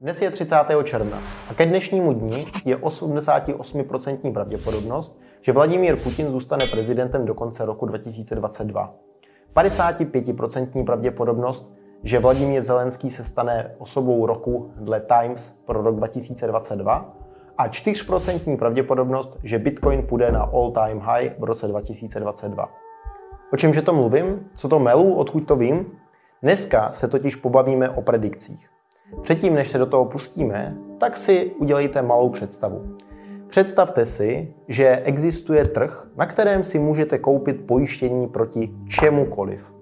Dnes je 30. června a ke dnešnímu dni je 88% pravděpodobnost, že Vladimír Putin zůstane prezidentem do konce roku 2022. 55% pravděpodobnost, že Vladimír Zelenský se stane osobou roku dle Times pro rok 2022 a 4% pravděpodobnost, že Bitcoin půjde na all-time high v roce 2022. O čemže to mluvím? Co to melu? Odkud to vím? Dneska se totiž pobavíme o predikcích. Předtím, než se do toho pustíme, tak si udělejte malou představu. Představte si, že existuje trh, na kterém si můžete koupit pojištění proti čemukoliv.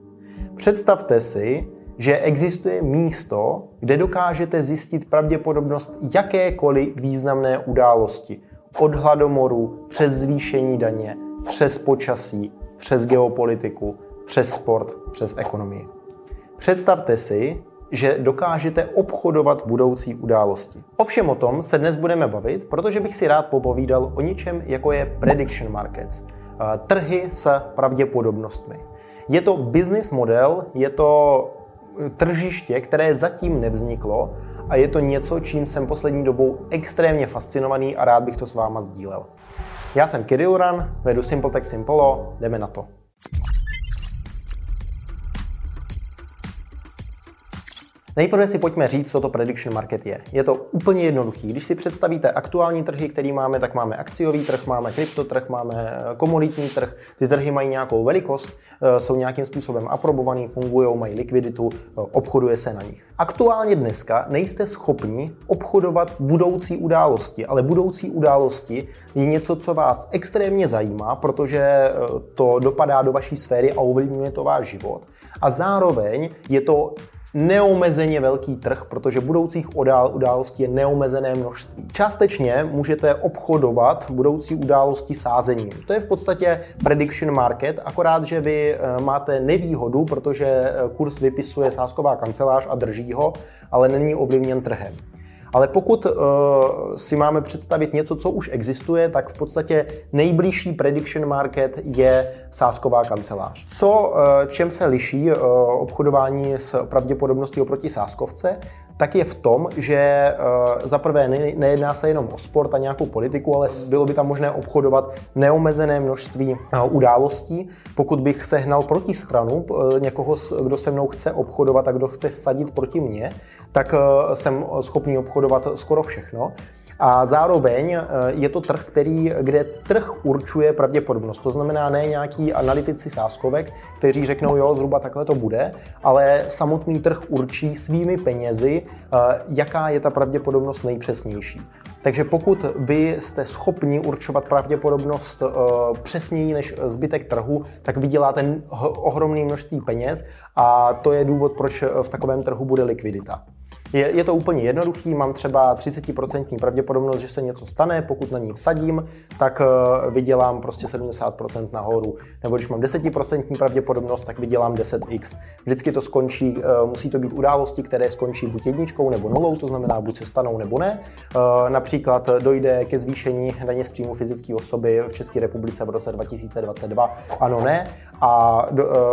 Představte si, že existuje místo, kde dokážete zjistit pravděpodobnost jakékoliv významné události. Od hladomoru, přes zvýšení daně, přes počasí, přes geopolitiku, přes sport, přes ekonomii. Představte si, že dokážete obchodovat budoucí události. Ovšem o tom se dnes budeme bavit, protože bych si rád popovídal o něčem, jako je prediction markets, trhy s pravděpodobnostmi. Je to business model, je to eh, tržiště, které zatím nevzniklo a je to něco, čím jsem poslední dobou extrémně fascinovaný a rád bych to s váma sdílel. Já jsem Kirill Uran, vedu Simple Tech Simpolo, jdeme na to. Nejprve si pojďme říct, co to prediction market je. Je to úplně jednoduchý. Když si představíte aktuální trhy, který máme, tak máme akciový trh, máme kryptotrh, máme eh, komoditní trh. Ty trhy mají nějakou velikost, eh, jsou nějakým způsobem aprobovaný, fungují, mají likviditu, eh, obchoduje se na nich. Aktuálně dneska nejste schopni obchodovat budoucí události, ale budoucí události je něco, co vás extrémně zajímá, protože to dopadá do vaší sféry a ovlivňuje to váš život. A zároveň je to neomezeně velký trh, protože budoucích událostí je neomezené množství. Částečně můžete obchodovat budoucí události sázením. To je v podstatě prediction market, akorát, že vy eh, máte nevýhodu, protože eh, kurz vypisuje sázková kancelář a drží ho, ale není ovlivněn trhem. Ale pokud uh, si máme představit něco, co už existuje, tak v podstatě nejbližší prediction market je sásková kancelář. Co, uh, čem se liší uh, obchodování s pravděpodobností oproti sáskovce? Tak je v tom, že uh, za prvé ne, nejedná se jenom o sport a nějakou politiku, ale bylo by tam možné obchodovat neomezené množství uh, událostí. Pokud bych sehnal protistranu uh, někoho, kdo se mnou chce obchodovat a kdo chce sadit proti mně, tak jsem schopný obchodovat skoro všechno. A zároveň eh, je to trh, který, kde trh určuje pravděpodobnost. To znamená ne nějaký analytici sáskovek, kteří řeknou, jo, zhruba takhle to bude, ale samotný trh určí svými penězi, eh, jaká je ta pravděpodobnost nejpřesnější. Takže pokud vy jste schopni určovat pravděpodobnost uh, přesněji než zbytek trhu, tak vyděláte ohromné množství peněz a to je důvod, proč v takovém trhu bude likvidita. Je, je to úplně jednoduchý, mám třeba 30% pravděpodobnost, že se něco stane, pokud na ní vsadím, tak uh, vydělám prostě 70% nahoru. Nebo když mám 10% pravděpodobnost, tak vydělám 10x. Vždycky to skončí, uh, musí to být události, které skončí buď jedničkou nebo nulou, to znamená buď se stanou nebo ne. Uh, například dojde ke zvýšení daně z příjmu fyzické osoby v České republice v roce 2022, ano ne. A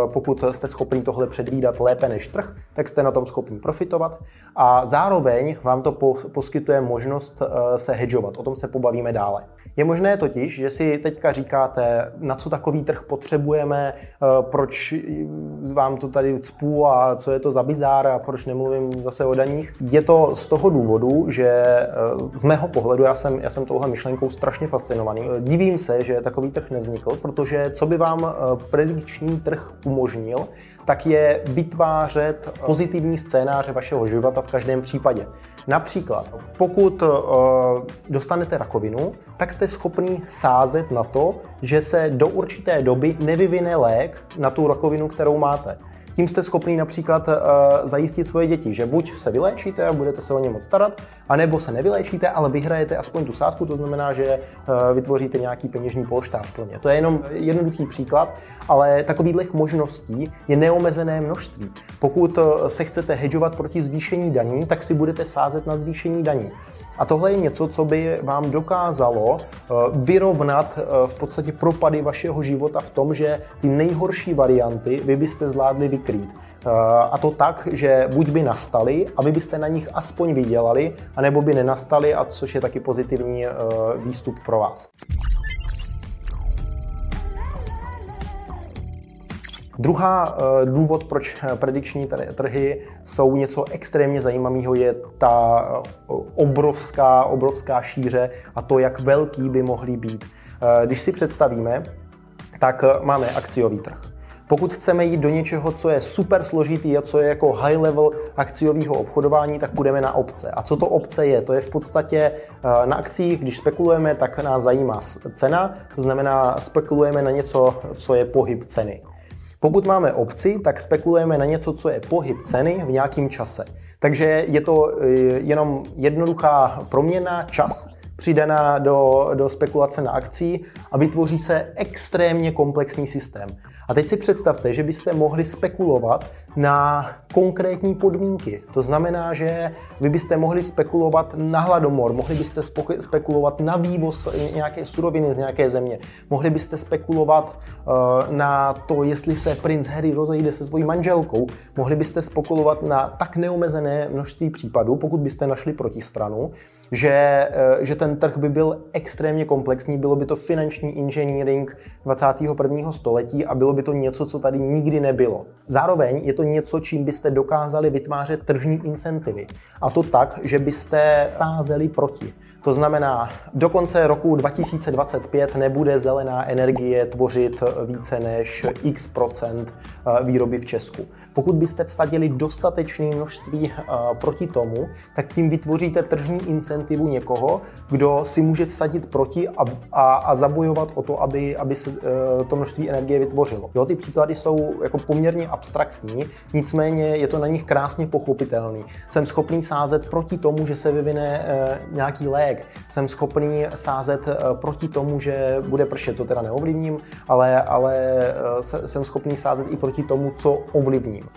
pokud jste schopni tohle předvídat lépe než trh, tak jste na tom schopni profitovat. A zároveň vám to poskytuje možnost eh, se hedžovat. O tom se pobavíme dále. Je možné totiž, že si teďka říkáte, na co takový trh potřebujeme, eh, proč vám to tady cpů a co je to za bizár a proč nemluvím zase o daních. Je to z toho důvodu, že eh, z mého pohledu, já jsem, já jsem touhle myšlenkou strašně fascinovaný. Divím se, že takový trh nevznikl, protože co by vám predikční trh umožnil, tak je vytvářet pozitivní scénáře vašeho života v každém případě. Například, pokud uh, dostanete rakovinu, tak jste schopni sázet na to, že se do určité doby nevyvine lék na tu rakovinu, kterou máte. Tím jste schopný například uh, zajistit svoje děti, že buď se vyléčíte a budete se o ně moc starat, anebo se nevyléčíte, ale vyhrajete aspoň tu sázku, to znamená, že uh, vytvoříte nějaký peněžní polštář pro ně. To je jenom jednoduchý příklad, ale takových možností je neomezené množství. Pokud uh, se chcete hedžovat proti zvýšení daní, tak si budete sázet na zvýšení daní. A tohle je něco, co by vám dokázalo eh, vyrovnat eh, v podstatě propady vašeho života v tom, že ty nejhorší varianty vy byste zvládli vykrýt. Eh, a to tak, že buď by nastaly a vy byste na nich aspoň vydělali, anebo by nenastaly, a což je taky pozitivní výstup pro vás. Druhá uh, důvod, proč eh, predikční trhy jsou něco extrémně zajímavého, je ta uh, obrovská, obrovská šíře a to, jak velký by mohly být. Když si představíme, tak máme akciový trh. Pokud chceme jít do něčeho, co je super složitý a co je jako high level akciového obchodování, tak půjdeme na obce. A co to obce je? To je v podstatě na akcích, když spekulujeme, tak nás zajímá cena, to znamená spekulujeme na něco, co je pohyb ceny. Pokud máme opci, tak spekulujeme na něco, co je pohyb ceny v nějakém čase. Takže je to eh, jenom jednoduchá proměna, čas, přidaná do, do spekulace na akcí a vytvoří se extrémně komplexní systém. A teď si představte, že byste mohli spekulovat na konkrétní podmínky. To znamená, že vy byste mohli spekulovat na hladomor, mohli byste spekulovat na vývoz nějaké suroviny z nějaké země, mohli byste spekulovat uh, na to, jestli se princ Harry rozejde se svojí manželkou, mohli byste spekulovat na tak neomezené množství případů, pokud byste našli protistranu, že, eh, že ten trh by byl extrémně komplexní, bylo by to finanční engineering 21. století a bylo by to něco, co tady nikdy nebylo. Zároveň je to něco, čím byste dokázali vytvářet tržní incentivy. A to tak, že byste sázeli proti. To znamená, do konce roku 2025 nebude zelená energie tvořit více než x procent eh, výroby v Česku. Pokud byste vsadili dostatečné množství eh, proti tomu, tak tím vytvoříte tržní incentivu někoho, kdo si může vsadit proti a, a, a zabojovat o to, aby, aby se eh, to množství energie vytvořilo. Jo, ty příklady jsou jako poměrně abstraktní, nicméně je to na nich krásně pochopitelný. Jsem schopný sázet proti tomu, že se vyvine nějaký lék, lék. Jsem schopný sázet eh, proti tomu, že bude pršet, to teda neovlivním, ale, ale eh, jsem schopný sázet i proti tomu, co ovlivním.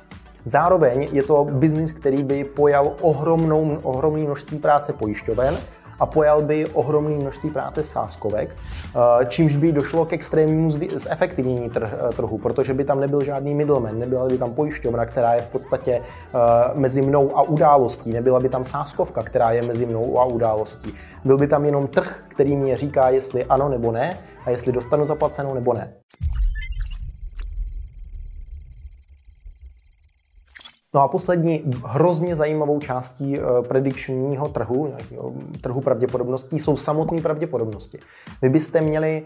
Zároveň je to biznis, který by pojal ohromnou, ohromné množství práce pojišťoven, a pojal by ohromné množství práce sáskovek, eh, čímž by došlo k extrémnímu zefektivnění eh, trhu, protože by tam nebyl žádný middleman, nebyla by tam pojišťovna, která je v podstatě eh, mezi mnou a událostí, nebyla by tam sáskovka, která je mezi mnou a událostí. Byl by tam jenom trh, který mě říká, jestli ano nebo ne a jestli dostanu zaplacenou nebo ne. No a poslední hrozně zajímavou částí eh, predikčního trhu, trhu pravděpodobností, jsou samotné pravděpodobnosti. Vy byste měli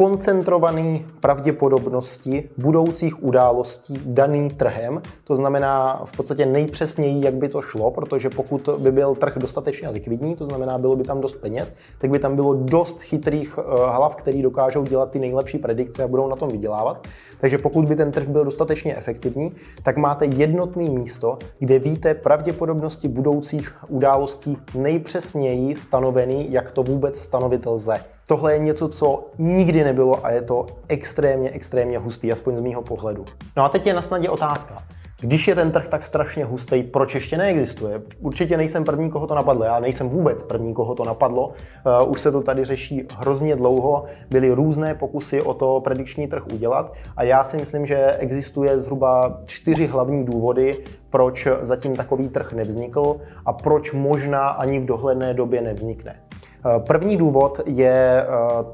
koncentrované pravděpodobnosti budoucích událostí daný trhem. To znamená v podstatě nejpřesněji, jak by to šlo, protože pokud by byl trh dostatečně likvidní, to znamená, bylo by tam dost peněz, tak by tam bylo dost chytrých eh, hlav, který dokážou dělat ty nejlepší predikce a budou na tom vydělávat. Takže pokud by ten trh byl dostatečně efektivní, tak máte jednotné místo, kde víte pravděpodobnosti budoucích událostí nejpřesněji stanovený, jak to vůbec stanovit lze. Tohle je něco, co nikdy nebylo a je to extrémně, extrémně hustý, aspoň z mýho pohledu. No a teď je na snadě otázka. Když je ten trh tak strašně hustý, proč ještě neexistuje? Určitě nejsem první, koho to napadlo. Já nejsem vůbec první, koho to napadlo. Uh, už se to tady řeší hrozně dlouho. Byly různé pokusy o to predikční trh udělat a já si myslím, že existuje zhruba čtyři hlavní důvody, proč zatím takový trh nevznikl a proč možná ani v dohledné době nevznikne. Eh, první důvod je eh,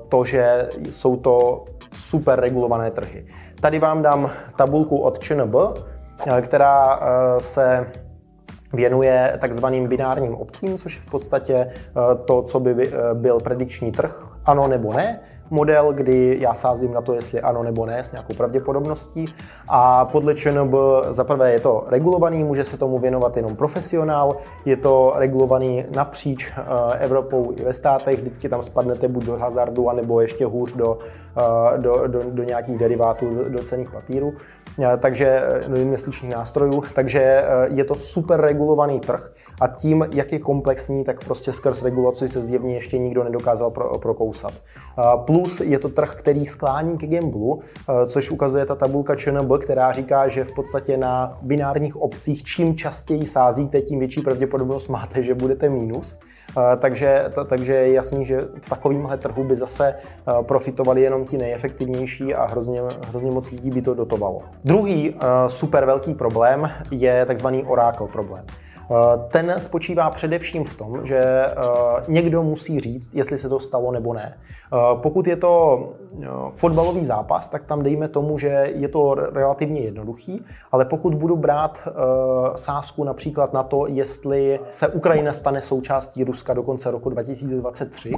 to, že jsou to super regulované trhy. Tady vám dám tabulku od ČNB, eh, která se věnuje takzvaným binárním obcím, což je v podstatě to, co by byl predikční trh, ano nebo ne model, kdy já sázím na to, jestli ano nebo ne s nějakou pravděpodobností. A podle ČNB za prvé je to regulovaný, může se tomu věnovat jenom profesionál, je to regulovaný napříč eh, Evropou i ve státech, vždycky tam spadnete buď do hazardu, anebo ještě hůř do, do, do, do nějakých derivátů, do cených papírů. takže no, investičních nástrojů, takže je to super regulovaný trh a tím, jak je komplexní, tak prostě skrz regulaci se zjevně ještě nikdo nedokázal pro, prokousat. Plus je to trh, který sklání ke gamblu, což ukazuje ta tabulka ČNB, která říká, že v podstatě na binárních obcích čím častěji sázíte, tím větší pravděpodobnost máte, že budete mínus. Takže, takže je jasný, že v takovémhle trhu by zase profitovali jenom ti nejefektivnější a hrozně, hrozně moc lidí by to dotovalo. Druhý super velký problém je takzvaný Oracle problém. Eh, ten spočívá především v tom, že eh, někdo musí říct, jestli se to stalo nebo ne. Eh, pokud je to fotbalový zápas, tak tam dejme tomu, že je to relativně jednoduchý, ale pokud budu brát sázku například na to, jestli se Ukrajina stane součástí Ruska do konce roku 2023,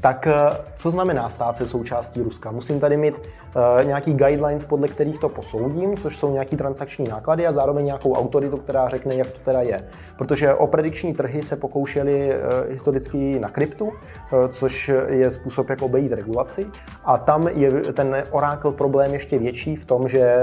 tak eh, co znamená stát se součástí Ruska? Musím tady mít uh, nějaký guidelines, podle kterých to posoudím, což jsou nějaký transakční náklady a zároveň nějakou autoritu, která řekne, jak to teda je. Protože o predikční trhy se pokoušeli uh, historicky na kryptu, uh, což je způsob, jak obejít regulaci. A tam je ten Oracle problém ještě větší v tom, že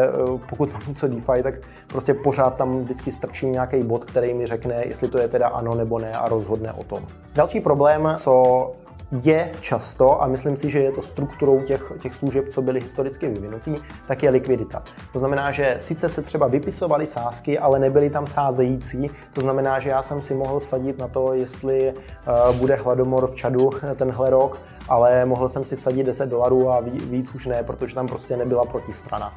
pokud mám něco DeFi, tak prostě pořád tam vždycky strčím nějaký bod, který mi řekne, jestli to je teda ano nebo ne a rozhodne o tom. Další problém, co je často, a myslím si, že je to strukturou těch, těch služeb, co byly historicky vyvinutý, tak je likvidita. To znamená, že sice se třeba vypisovaly sázky, ale nebyly tam sázející, to znamená, že já jsem si mohl vsadit na to, jestli uh, bude hladomor v Čadu tenhle rok, ale mohl jsem si vsadit 10 dolarů a víc už ne, protože tam prostě nebyla protistrana.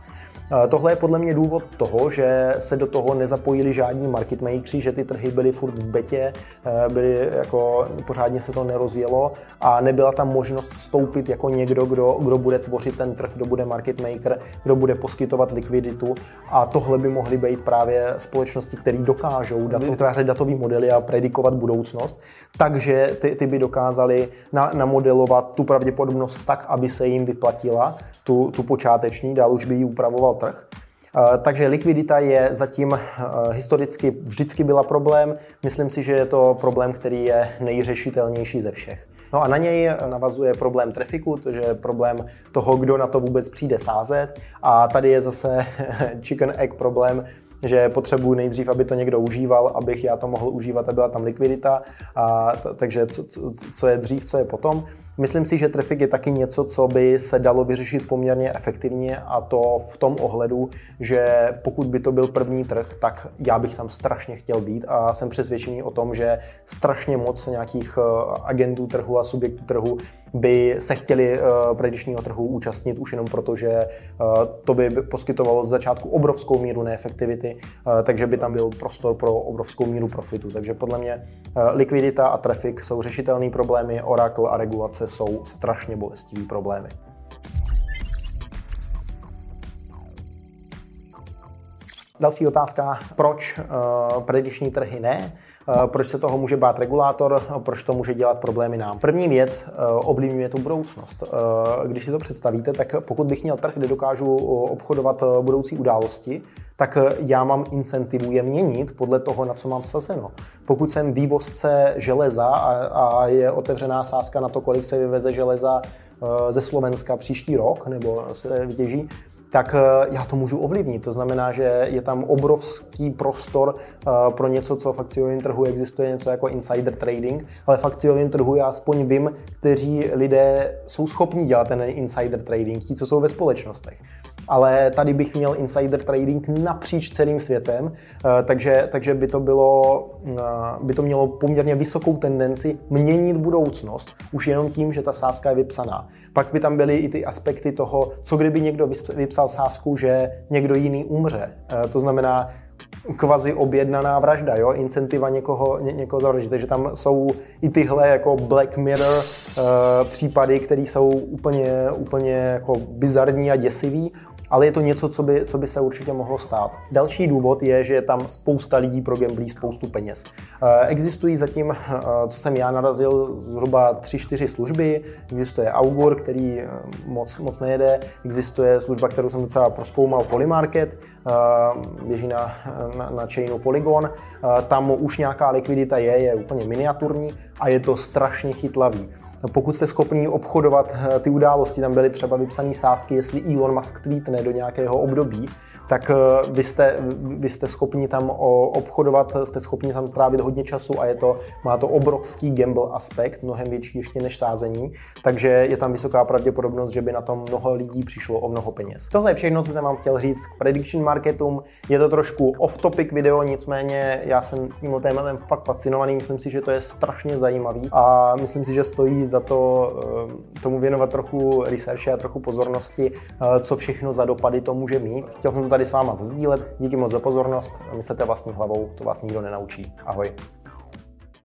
Tohle je podle mě důvod toho, že se do toho nezapojili žádní market makers, že ty trhy byly furt v betě, eh, byly jako, pořádně se to nerozjelo a nebyla tam možnost vstoupit jako někdo, kdo, kdo bude tvořit ten trh, kdo bude market maker, kdo bude poskytovat likviditu. A tohle by mohly být právě společnosti, které dokážou dat, vytvářet datové modely a predikovat budoucnost, takže ty, ty by dokázaly na, namodelovat tu pravděpodobnost tak, aby se jim vyplatila tu, tu počáteční, dál už by ji upravoval trh. Eh, takže likvidita je zatím eh, historicky vždycky byla problém. Myslím si, že je to problém, který je nejřešitelnější ze všech. No a na něj navazuje problém trafiku, to je problém toho, kdo na to vůbec přijde sázet. A tady je zase chicken egg problém, že potřebuji nejdřív, aby to někdo užíval, abych já to mohl užívat a byla tam likvidita. A, takže co, co je dřív, co je potom. Myslím si, že trafik je taky něco, co by se dalo vyřešit poměrně efektivně a to v tom ohledu, že pokud by to byl první trh, tak já bych tam strašně chtěl být a jsem přesvědčený o tom, že strašně moc nějakých eh, agentů trhu a subjektů trhu by se chtěli uh, predikčního trhu účastnit už jenom proto, že uh, to by poskytovalo z začátku obrovskou míru neefektivity, uh, takže by tam byl prostor pro obrovskou míru profitu. Takže podle mě uh, likvidita a trafik jsou řešitelné problémy, Oracle a regulace jsou strašně bolestivý problémy. Další otázka, proč uh, predikční trhy ne? Uh, proč se toho může bát regulátor? Proč to může dělat problémy nám? První věc, uh, ovlivňuje tu budoucnost. Uh, když si to představíte, tak pokud bych měl trh, kde dokážu obchodovat budoucí události, tak já mám incentivu je měnit podle toho, na co mám sazeno. Pokud jsem vývozce železa a, a je otevřená sázka na to, kolik se vyveze železa ze Slovenska příští rok, nebo se vytěží, tak eh, já to můžu ovlivnit. To znamená, že je tam obrovský prostor eh, pro něco, co v akciovém trhu existuje, něco jako insider trading, ale v akciovém trhu já aspoň vím, kteří lidé jsou schopni dělat ten insider trading, ti, co jsou ve společnostech ale tady bych měl insider trading napříč celým světem, eh, takže, takže by, to bylo, by to mělo poměrně vysokou tendenci měnit budoucnost, už jenom tím, že ta sázka je vypsaná. Pak by tam byly i ty aspekty toho, co kdyby někdo vypsal sázku, že někdo jiný umře. Eh, to znamená, kvazi objednaná vražda, jo? incentiva někoho, ně, někoho zavraždit. Takže tam jsou i tyhle jako Black Mirror uh, případy, které jsou úplně, úplně jako bizarní a děsivý ale je to něco, co by, co by se určitě mohlo stát. Další důvod je, že je tam spousta lidí pro gamblí spoustu peněz. Eh, existují zatím, eh, co jsem já narazil, zhruba 3-4 služby. Existuje Augur, který eh, moc, moc nejede. Existuje služba, kterou jsem docela proskoumal, Polymarket, běží na, na, na chainu Polygon. Tam už nějaká likvidita je, je úplně miniaturní a je to strašně chytlavý. Pokud jste schopni obchodovat eh, ty události, tam byly třeba vypsané sázky, jestli Elon Musk tweetne do nějakého období, tak vy jste, vy jste schopni tam obchodovat, jste schopni tam strávit hodně času a je to, má to obrovský gamble aspekt, mnohem větší ještě než sázení, takže je tam vysoká pravděpodobnost, že by na tom mnoho lidí přišlo o mnoho peněz. Tohle je všechno, co jsem vám chtěl říct k prediction marketům. Je to trošku off-topic video, nicméně já jsem tímhle tématem fakt fascinovaný, myslím si, že to je strašně zajímavý a myslím si, že stojí za to eh, tomu věnovat trochu researche a trochu pozornosti, eh, co všechno za dopady to může mít. Chtěl jsem to tady s váma zazdílet, díky moc za pozornost a myslete vlastní hlavou, to vás nikdo nenaučí. Ahoj.